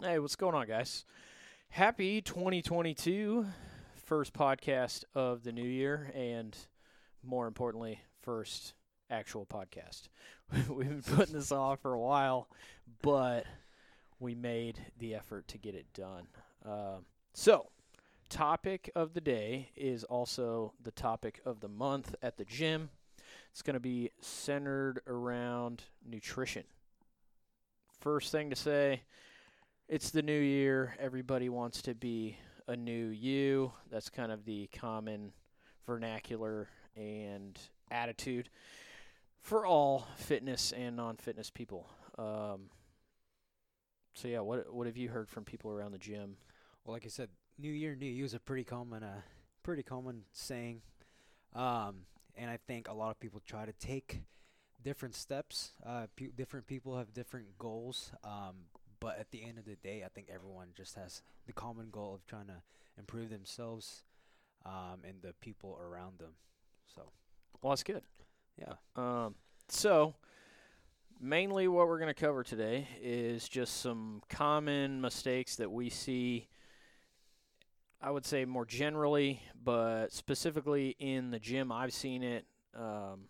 Hey, what's going on, guys? Happy 2022, first podcast of the new year, and more importantly, first actual podcast. We've been putting this off for a while, but we made the effort to get it done. Um so, topic of the day is also the topic of the month at the gym. It's going to be centered around nutrition. First thing to say, it's the new year. Everybody wants to be a new you. That's kind of the common vernacular and attitude for all fitness and non-fitness people. Um, so yeah, what what have you heard from people around the gym? Well, like I said, New Year, New You is a pretty common, uh, pretty common saying, um, and I think a lot of people try to take different steps. Uh, different people have different goals, um, but at the end of the day, I think everyone just has the common goal of trying to improve themselves um, and the people around them. So, Well, that's good. yeah, Um, so, mainly what we're going to cover today is just some common mistakes that we see. I would say more generally, but specifically in the gym, I've seen it. Um,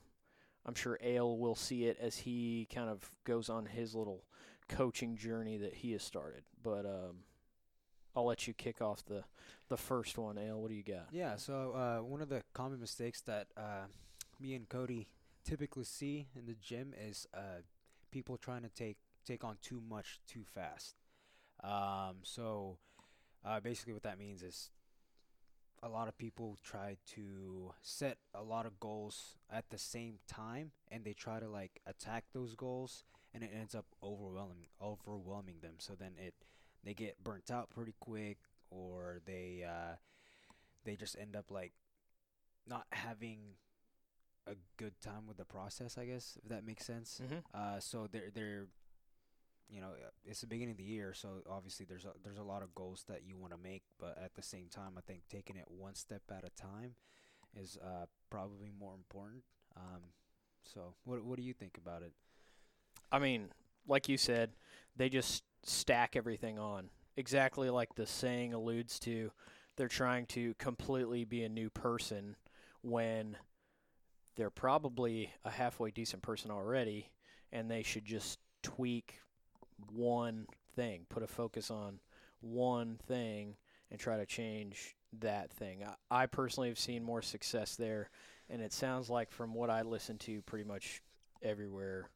I'm sure Ale will see it as he kind of goes on his little coaching journey that he has started. But um, I'll let you kick off the the first one. Ale, what do you got? yeah. So, uh, one of the common mistakes that uh, me and Cody typically see in the gym is uh, people trying to take take on too much too fast. Um, so uh, basically, what that means is a lot of people try to set a lot of goals at the same time, and they try to like attack those goals, and it ends up overwhelming overwhelming them. So then it they get burnt out pretty quick, or they uh, they just end up like not having a good time with the process. I guess if that makes sense. Mm-hmm. Uh, so they're they're you know uh, it's the beginning of the year, so obviously there's a, there's a lot of goals that you want to make, but at the same time, I think taking it one step at a time is uh, probably more important. Um, so what what do you think about it? I mean, like you said, they just stack everything on. Exactly like the saying alludes to, they're trying to completely be a new person when they're probably a halfway decent person already, and they should just tweak one thing, put a focus on one thing, and try to change that thing. I, I personally have seen more success there, and it sounds like from what I listen to pretty much everywhere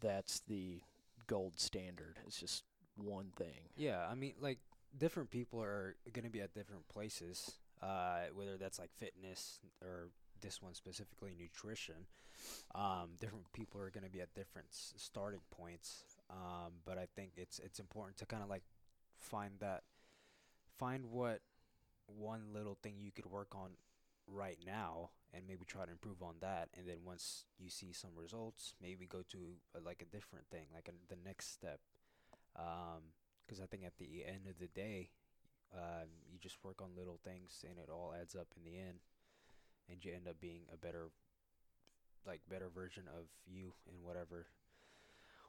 that's the gold standard. It's just one thing. Yeah, I mean, like different people are going to be at different places, uh, whether that's like fitness or this one specifically nutrition. Um, different people are going to be at different s- starting points, um, but I think it's it's important to kind of like find that, find what one little thing you could work on right now and maybe try to improve on that and then once you see some results maybe go to uh like a different thing like a, the next step because I think at the end of the day, um, you just work on little things and it all adds up in the end, and you end up being a better, like better version of you in whatever,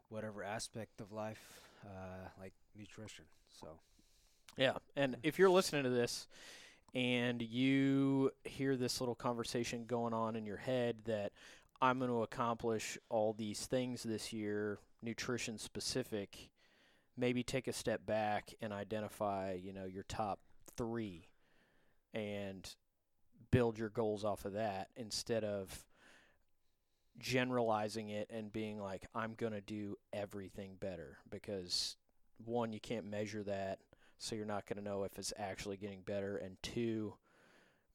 whatever aspect of life, uh, like nutrition. So Yeah, and if you're listening to this and you hear this little conversation going on in your head that I'm going to accomplish all these things this year, nutrition specific, maybe take a step back and identify, you know, your top 3 and build your goals off of that instead of generalizing it and being like I'm going to do everything better because one you can't measure that so you're not going to know if it's actually getting better and two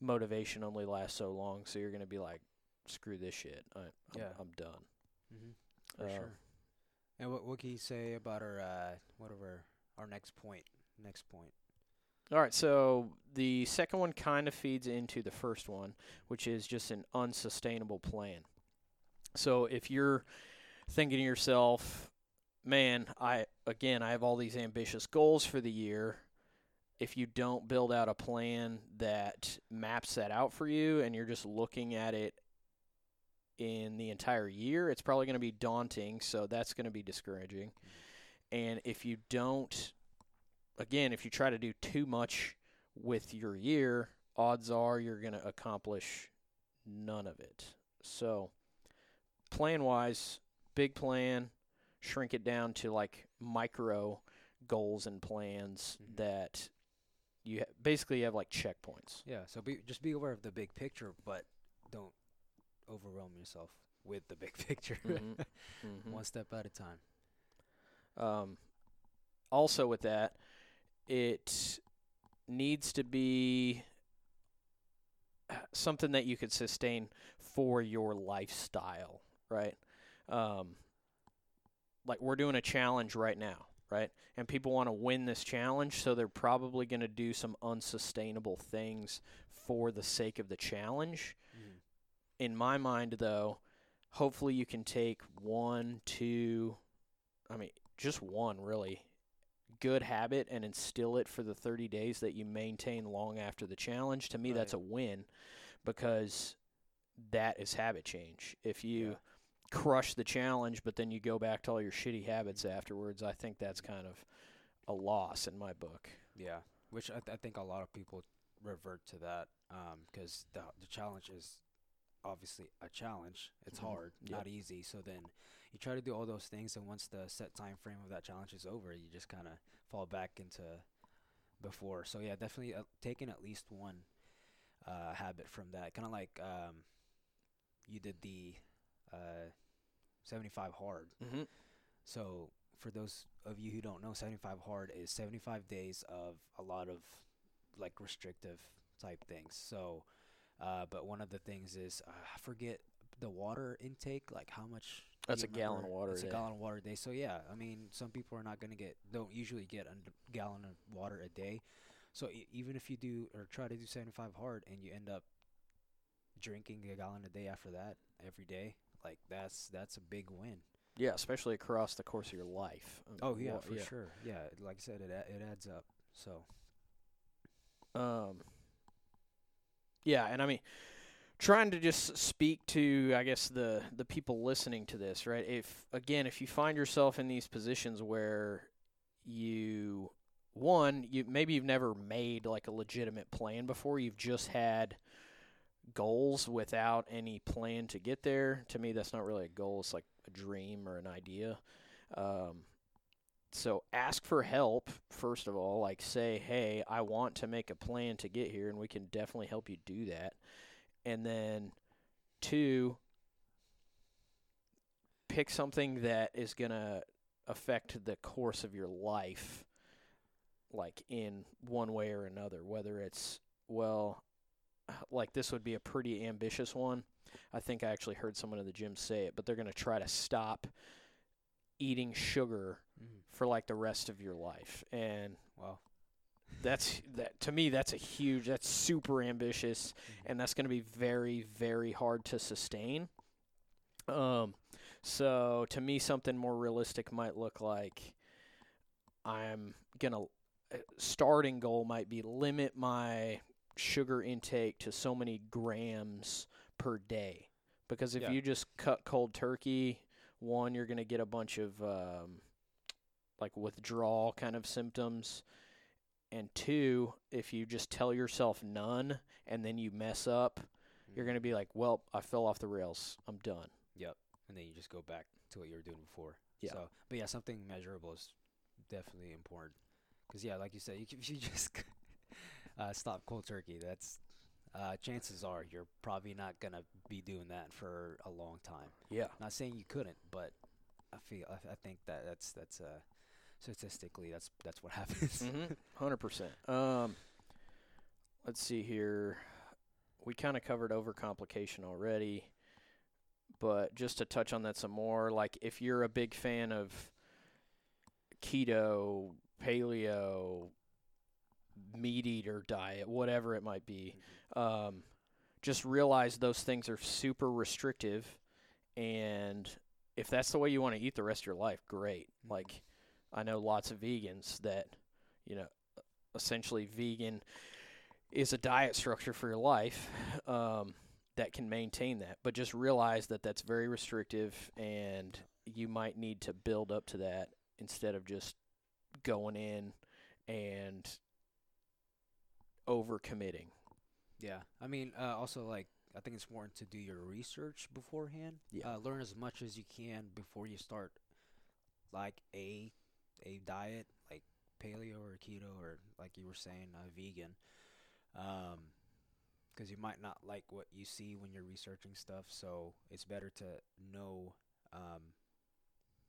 motivation only lasts so long so you're going to be like screw this shit I, I'm, Yeah. I'm done mm-hmm, for Uh, sure. And what what can you say about our uh, whatever our next point? Next point. all right so the second one kind of feeds into the first one which is just an unsustainable plan so if you're thinking to yourself man i again i have all these ambitious goals for the year if you don't build out a plan that maps that out for you and you're just looking at it in the entire year, it's probably going to be daunting. So that's going to be discouraging. And if you don't again, if you try to do too much with your year, odds are you're going to accomplish none of it. So, plan wise, big plan, shrink it down to like micro goals and plans Mhm. that you ha- basically have like checkpoints. Yeah. So be just be aware of the big picture, but don't overwhelm yourself with the big picture. Mhm. Mhm. One step at a time. Um, also, with that, it needs to be something that you could sustain for your lifestyle, right? Um, like we're doing a challenge right now, right? And people want to win this challenge, so they're probably going to do some unsustainable things for the sake of the challenge Mm. in my mind though hopefully you can take one two i mean just one really good habit and instill it for the 30 days that you maintain long after the challenge to me that's a win because that is habit change if you Yeah. Crush the challenge but then you go back to all your shitty habits afterwards i think that's kind of a loss in my book Yeah, which I, th- I think a lot of people revert to that because the the challenge is obviously a challenge. It's Mhm. hard, Yep. not easy. So then you try to do all those things, and once the set time frame of that challenge is over, you just kind of fall back into before. So yeah, definitely uh, taking at least one uh, habit from that. Kind of like um, you did the uh, 75 hard. mm-hmm. So, for those of you who don't know, 75 hard is 75 days of a lot of like restrictive type things. So, uh, but one of the things is uh, I forget the water intake, like how much. That's a gallon of water a It's a gallon of water a day. So yeah, I mean, some people are not gonna get don't usually get a gallon of water a day. So e- even if you do or try to do 75 hard and you end up drinking a gallon a day after that every day, like that's that's a big win. yeah especially across the course of your life Um, Oh yeah, wa- for sure. Yeah, like I said, it it adds up. So Um, yeah, and I mean, trying to just speak to, I guess the the people listening to this, right? If again, if you find yourself in these positions where you one, you maybe you've never made like a legitimate plan before, you've just had goals without any plan to get there. To me, that's not really a goal; it's like a dream or an idea. Um, so ask for help first of all like say hey i want to make a plan to get here and we can definitely help you do that and then two pick something that is going to affect the course of your life like in one way or another whether it's well like this would be a pretty ambitious one. I think i actually heard someone in the gym say it but they're going to try to stop eating sugar mm. for like the rest of your life. And wow, that's that to me that's a huge that's super ambitious mm-hmm. and that's going to be very very hard to sustain. Um so to me something more realistic might look like i'm going to uh, starting goal might be limit my sugar intake to so many grams per day because if Yeah. you just cut cold turkey one you're going to get a bunch of um like withdrawal kind of symptoms and two if you just tell yourself none and then you mess up you're going to be like well i fell off the rails i'm done Yep, and then you just go back to what you were doing before. Yeah. So, but yeah, something measurable is definitely important. Cause yeah, like you said, you if you just uh, stop cold turkey, that's uh, chances are you're probably not gonna be doing that for a long time. yeah Not saying you couldn't, but I feel I, I think that that's that's uh statistically that's that's what happens. mm-hmm. 100% um let's see here we kind of covered overcomplication already but just to touch on that some more like if you're a big fan of keto paleo meat eater diet whatever it might be um, just realize those things are super restrictive. And if that's the way you want to eat the rest of your life great. Mhm. like i know lots of vegans that you know essentially vegan is a diet structure for your life um, that can maintain that. But just realize that that's very restrictive and you might need to build up to that instead of just going in and overcommitting. Yeah, I mean, uh, also like I think it's important to do your research beforehand. Yeah. Uh, learn as much as you can before you start, like a a diet like paleo or keto or like you were saying, uh, vegan. Um, because you might not like what you see when you're researching stuff. So it's better to know um,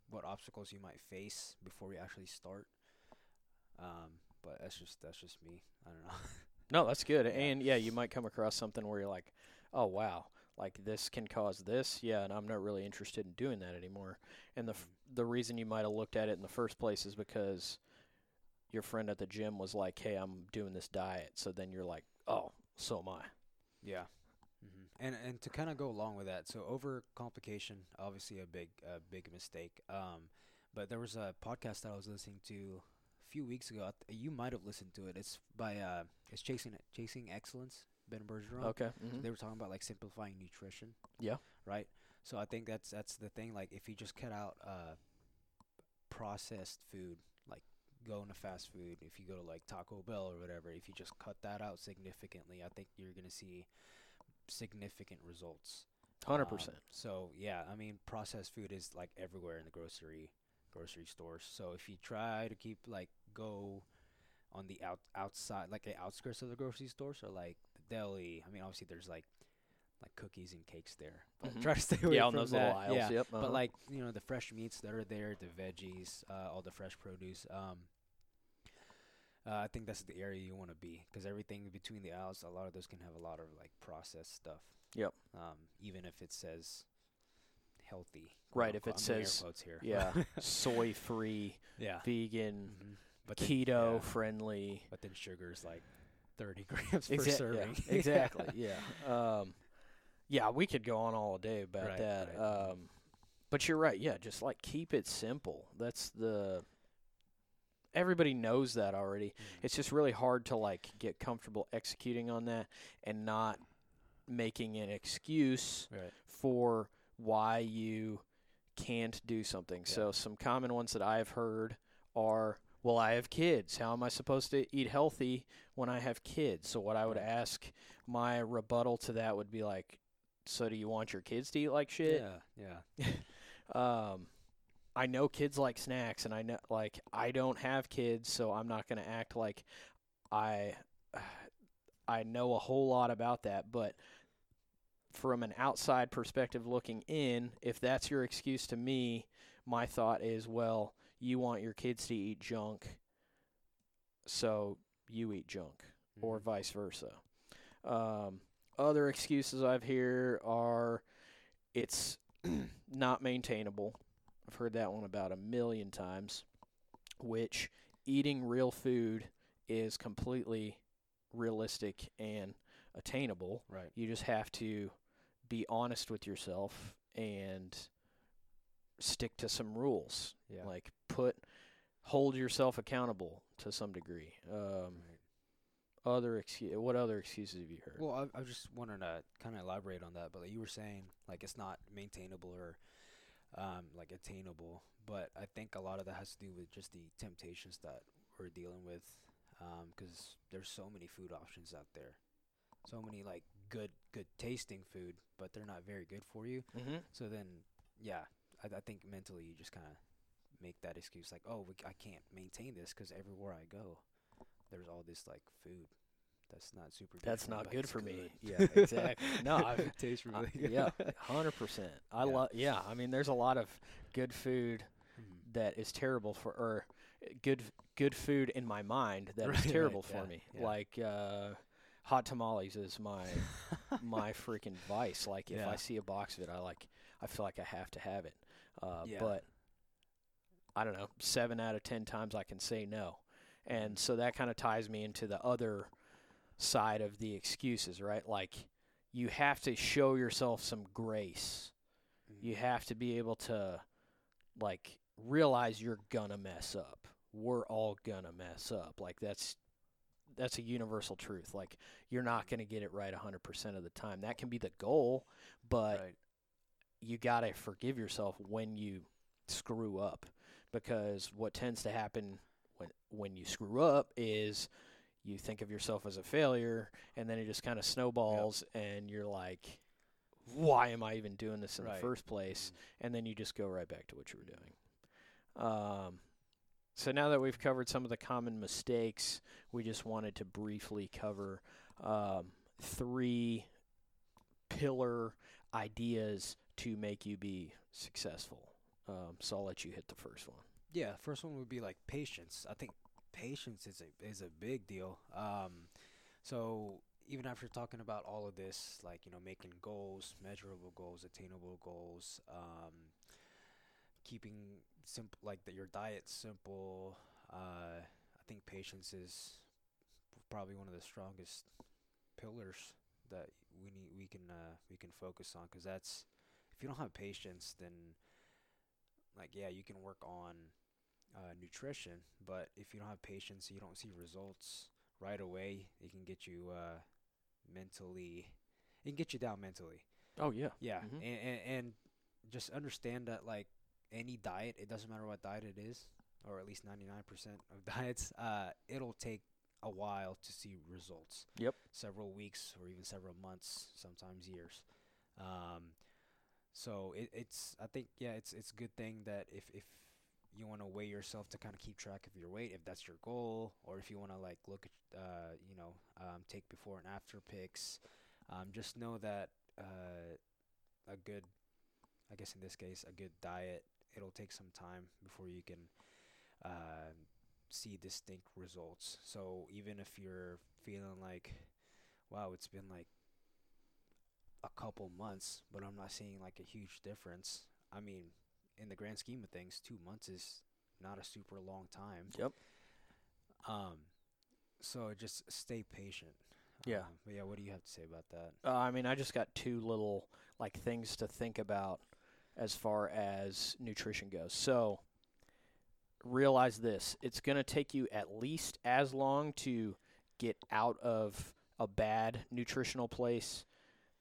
what obstacles you might face before you actually start. Um, but that's just that's just me. I don't know. No, that's good. Yeah. And yeah, you might come across something where you're like, "Oh wow, like this can cause this." Yeah, and I'm not really interested in doing that anymore. And the f- the reason you might have looked at it in the first place is because your friend at the gym was like, "Hey, I'm doing this diet." So then you're like, "Oh, so am I." Yeah. hmm And and to kind of go along with that, so overcomplication, obviously a big a big mistake. Um, but there was a podcast that I was listening to few weeks ago. Th- You might have listened to it. It's by uh, it's chasing chasing excellence. Ben Bergeron. Okay. hmm They were talking about like simplifying nutrition. Yeah. Right. So I think that's that's the thing. Like if you just cut out uh, processed food, like going to fast food, if you go to like Taco Bell or whatever, if you just cut that out significantly, I think you're gonna see significant results. Hundred Um, percent. So yeah, I mean, processed food is like everywhere in the grocery grocery stores. So if you try to keep like go on the out outside, like the outskirts of the grocery stores so like the deli. I mean, obviously there's like like cookies and cakes there, but Mhm. try to stay away Yeah, from those that. little aisles. Yeah. Yep. But uh-huh. like you know the fresh meats that are there, the veggies, uh, all the fresh produce. Um, uh, I think that's the area you want to be because everything between the aisles, a lot of those can have a lot of like processed stuff. Yep. Um, even if it says healthy. Right, if it says- yeah, soy free, yeah. vegan, hmm But then, keto yeah, friendly. but then sugar's like thirty grams per Exa- yeah, serving. exactly. Yeah. Um, yeah, we could go on all day about Right, that. right. Um, but you're right. Yeah, just like keep it simple. That's the. Everybody knows that already. Mhm. It's just really hard to like get comfortable executing on that and not making an excuse right. for why you can't do something. Yeah. So some common ones that I've heard are, well, I have kids. How am I supposed to eat healthy when I have kids? So what I would ask my rebuttal to that would be like, so do you want your kids to eat like shit? Yeah. Yeah. Um I know kids like snacks and I know like I don't have kids, so I'm not going to act like I I know a whole lot about that, but from an outside perspective looking in, if that's your excuse to me, my thought is, well, you want your kids to eat junk, so you eat junk or Mhm. vice versa. Um, other excuses I've heard are it's not maintainable. I've heard that one about a million times, which eating real food is completely realistic and attainable. right. You just have to be honest with yourself and stick to some rules. Yeah. Like put hold yourself accountable to some degree. Um, right. other excuse what other excuses have you heard? Well, I, I just wanted to kind of elaborate on that, but like you were saying, like it's not maintainable or um, like attainable. But I think a lot of that has to do with just the temptations that we're dealing with, because there's so many food options out there, so many like good, good tasting food, but they're not very good for you. mm-hmm. So then, yeah, I, I think mentally you just kind of make that excuse like, oh, we, I can't maintain this because everywhere I go, there's all this like food that's not super. good That's for me, not good for me. Yeah, exactly. No, I- it tastes really good. yeah, hundred percent. I Yeah. love. Yeah, I mean, there's a lot of good food Mhm. that is terrible for, or uh, good good food in my mind that is Right, right, terrible for yeah, me. yeah. Like uh, hot tamales is my my freaking vice. Like if Yeah. I see a box of it, I like. I feel like I have to have it. Uh, Yeah. But I don't know. Seven out of ten times I can say no, and so that kind of ties me into the other side of the excuses, right? Like you have to show yourself some grace. You have to be able to like realize you're gonna mess up. We're all gonna mess up. Like that's that's a universal truth. Like you're not going to get it right 100% of the time. That can be the goal, but right. you got to forgive yourself when you screw up because what tends to happen when when you screw up is you think of yourself as a failure and then it just kind of snowballs and you're like why am I even doing this in Right. the first place? And then you just go right back to what you were doing. Um, so now that we've covered some of the common mistakes, we just wanted to briefly cover um, three pillar ideas to make you be successful. Um, so I'll let you hit the first one. Yeah, first one would be like patience. I think patience is a is a big deal. Um, so even after talking about all of this, like you know, making goals, measurable goals, attainable goals, um, keeping simple like that your diet simple. Uh, I think patience is probably one of the strongest pillars that we need we can uh, we can focus on because that's if you don't have patience then like yeah you can work on uh, nutrition but if you don't have patience you don't see results right away it can get you uh, mentally it can get you down mentally Oh yeah. yeah Mhm. and, and and just understand that like any diet it doesn't matter what diet it is or at least 99% of diets uh, it'll take a while to see results Yep. several weeks or even several months sometimes years um, so it, it's i think yeah it's it's a good thing that if if you want to weigh yourself to kind of keep track of your weight if that's your goal or if you want to like look at uh, you know um, take before and after pics um, just know that uh, a good i guess in this case a good diet it'll take some time before you can uh, see distinct results so even if you're feeling like wow it's been like a couple months but i'm not seeing like a huge difference i mean in the grand scheme of things two months is not a super long time Yep. um so just stay patient Yeah. um, but yeah what do you have to say about that Uh, I mean, I just got two little like things to think about as far as nutrition goes. So realize this: it's going to take you at least as long to get out of a bad nutritional place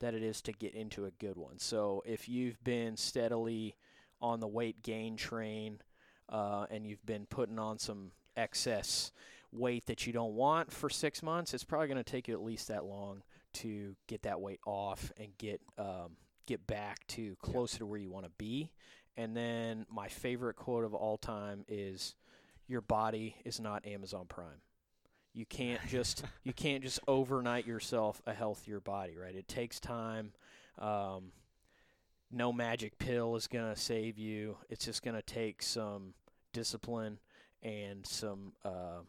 that it is to get into a good one. So if you've been steadily on the weight gain train uh, and you've been putting on some excess weight that you don't want for six months, it's probably going to take you at least that long to get that weight off and get um, get back to closer to where you want to be. And then my favorite quote of all time is, "Your body is not Amazon Prime. You can't just you can't just overnight yourself a healthier body, right? It takes time. Um, no magic pill is gonna save you. It's just gonna take some discipline and some uh,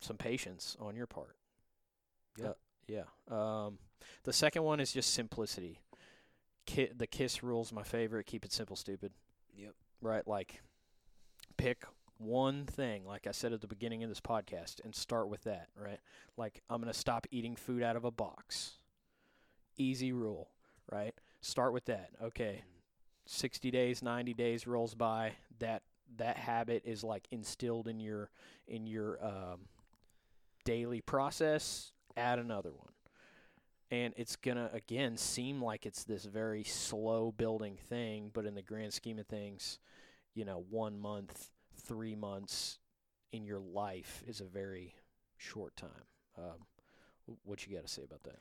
some patience on your part. Yeah. Uh, yeah. Um, the second one is just simplicity. Ki- the KISS rule's my favorite. Keep it simple, stupid. yep Right? Like, pick one thing, like I said at the beginning of this podcast, and start with that, right? Like, I'm going to stop eating food out of a box. Easy rule, right? Start with that. Okay. 60 days, 90 days rolls by. That that habit is like instilled in your in your um, daily process. Add another one and it's gonna again seem like it's this very slow building thing, but in the grand scheme of things, you know, one month, three months in your life is a very short time. Um, what you got to say about that?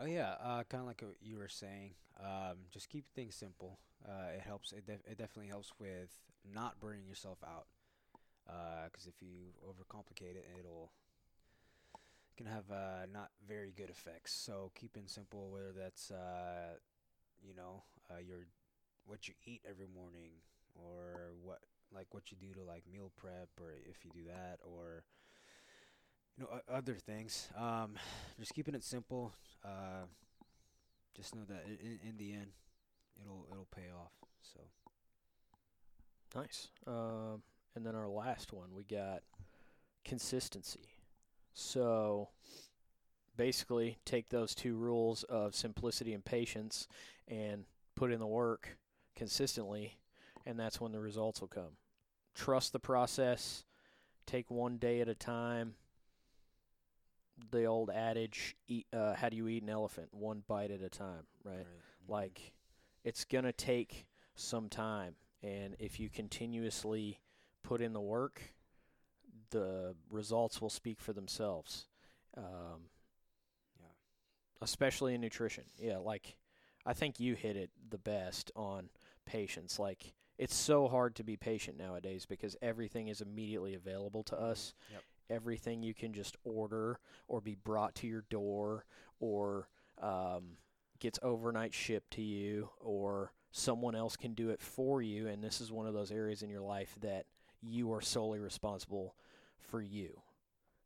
Oh yeah, uh, kind of like what you were saying. Um, just keep things simple. Uh, it helps. It, def- it definitely helps with not burning yourself out. Because if you overcomplicate it, it'll can have uh, not very good effects. So keeping simple, whether that's uh, you know uh, your what you eat every morning, or what like what you do to like meal prep, or if you do that, or you know other things. Um, just keeping it simple. Uh, just know that in, in the end, it'll it'll pay off. So Nice. Um, and then our last one, we got consistency. So basically, take those two rules of simplicity and patience and put in the work consistently, and that's when the results will come. Trust the process, take one day at a time. The old adage, eat, uh, how do you eat an elephant? One bite at a time, right? Mhm. Like, it's going to take some time. And if you continuously put in the work, the results will speak for themselves. Um, Yeah. especially in nutrition. Yeah, like I think you hit it the best on patience. Like it's so hard to be patient nowadays because everything is immediately available to us. Yep. Everything you can just order or be brought to your door or um, gets overnight shipped to you or someone else can do it for you and this is one of those areas in your life that you are solely responsible for you.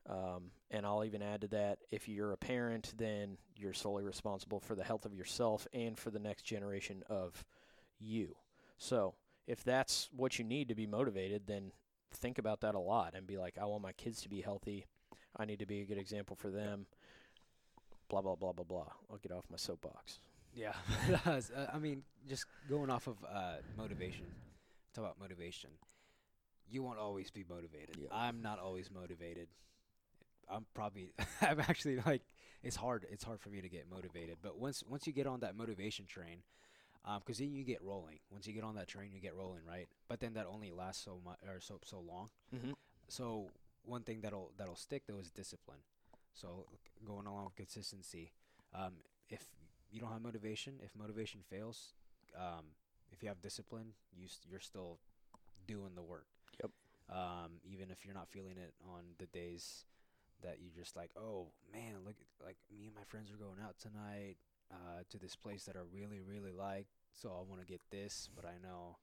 Um, and I'll even add to that if you're a parent, then you're solely responsible for the health of yourself and for the next generation of you. So if that's what you need to be motivated, then think about that a lot and be like, I want my kids to be healthy. I need to be a good example for them. Blah, blah, blah, blah, blah. I'll get off my soapbox. Yeah. Uh, I mean, just going off of uh, motivation. Talk about motivation. You won't always be motivated. Yeah. I'm not always motivated. I'm probably. I'm actually like. It's hard. It's hard for me to get motivated. But once once you get on that motivation train, because then you get rolling. Once you get on that train, you get rolling, right? But then that only lasts so much or so so long. Mm-hmm. So one thing that'll that'll stick though is discipline. So going along with consistency. Um, if you don't have motivation, if motivation fails, um, if you have discipline, you st- you're still doing the work. Um, even if you're not feeling it on the days that you just like, oh man, look, like me and my friends are going out tonight uh, to this place that I really really like, so I want to get this, but I know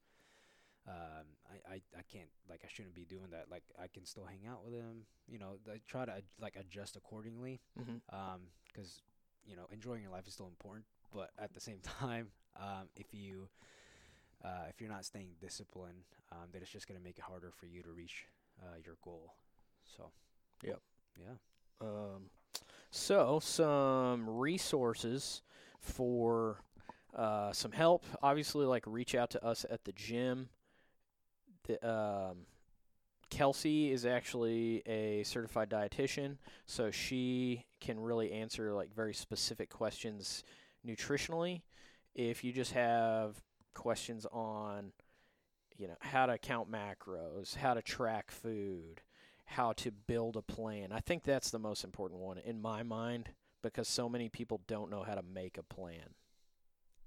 um, I, I, I can't like I shouldn't be doing that. Like I can still hang out with them, You know, I try to like adjust accordingly. Mm-hmm. Um, because you know enjoying your life is still important, but at the same time, um, if you uh, if you're not staying disciplined, um, then it's just gonna make it harder for you to reach uh, your goal. So. Yep. Yeah. Um, so some resources for uh, some help. Obviously, like reach out to us at the gym. The, um, Kelsey is actually a certified dietitian, so she can really answer like very specific questions nutritionally. If you just have questions on, you know, how to count macros, how to track food, how to build a plan. I think that's the most important one in my mind because so many people don't know how to make a plan.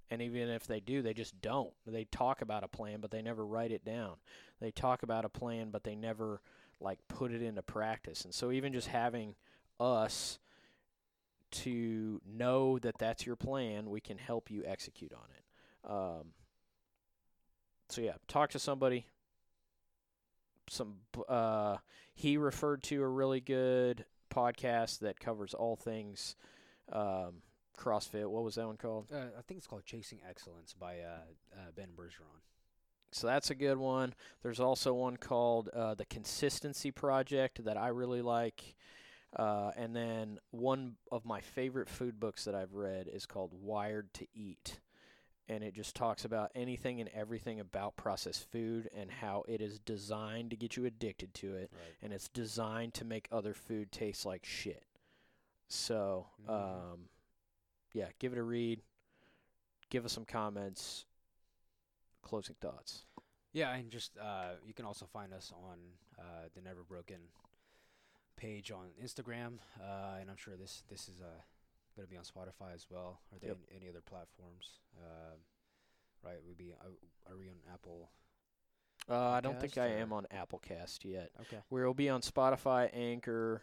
And even if they do, they just don't. They talk about a plan, but they never write it down. They talk about a plan, but they never like put it into practice. And so even just having us to know that that's your plan, we can help you execute on it. Um, so yeah, talk to somebody. Some b- uh, he referred to a really good podcast that covers all things um, CrossFit. What was that one called? Uh, I think it's called Chasing Excellence by uh, uh, Ben Bergeron. So that's a good one. There's also one called uh, the Consistency Project that I really like. Uh, and then one of my favorite food books that I've read is called Wired to Eat. And it just talks about anything and everything about processed food and how it is designed to get you addicted to it. Right. And it's designed to make other food taste like shit. So, Mhm. um, yeah, give it a read. Give us some comments. Closing thoughts. Yeah, and just uh, you can also find us on uh, the Never Broken page on Instagram, uh, and I'm sure this this is uh, going to be on Spotify as well. Are there Yep. any, any other platforms? Um right, would be uh, are we on Apple? Uh, I don't think I or- am on Applecast yet. Okay. We'll be on Spotify, Anchor,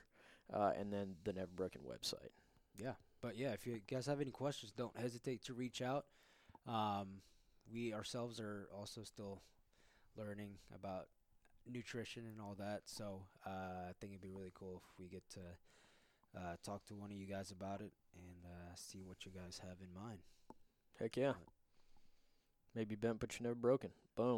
uh, and then the Never Broken website. Yeah, but yeah, if you guys have any questions, don't hesitate to reach out. Um, we ourselves are also still learning about nutrition and all that, so uh, I think it'd be really cool if we get to uh, talk to one of you guys about it and uh, see what you guys have in mind. Heck yeah. Maybe bent, but you're never broken. Boom.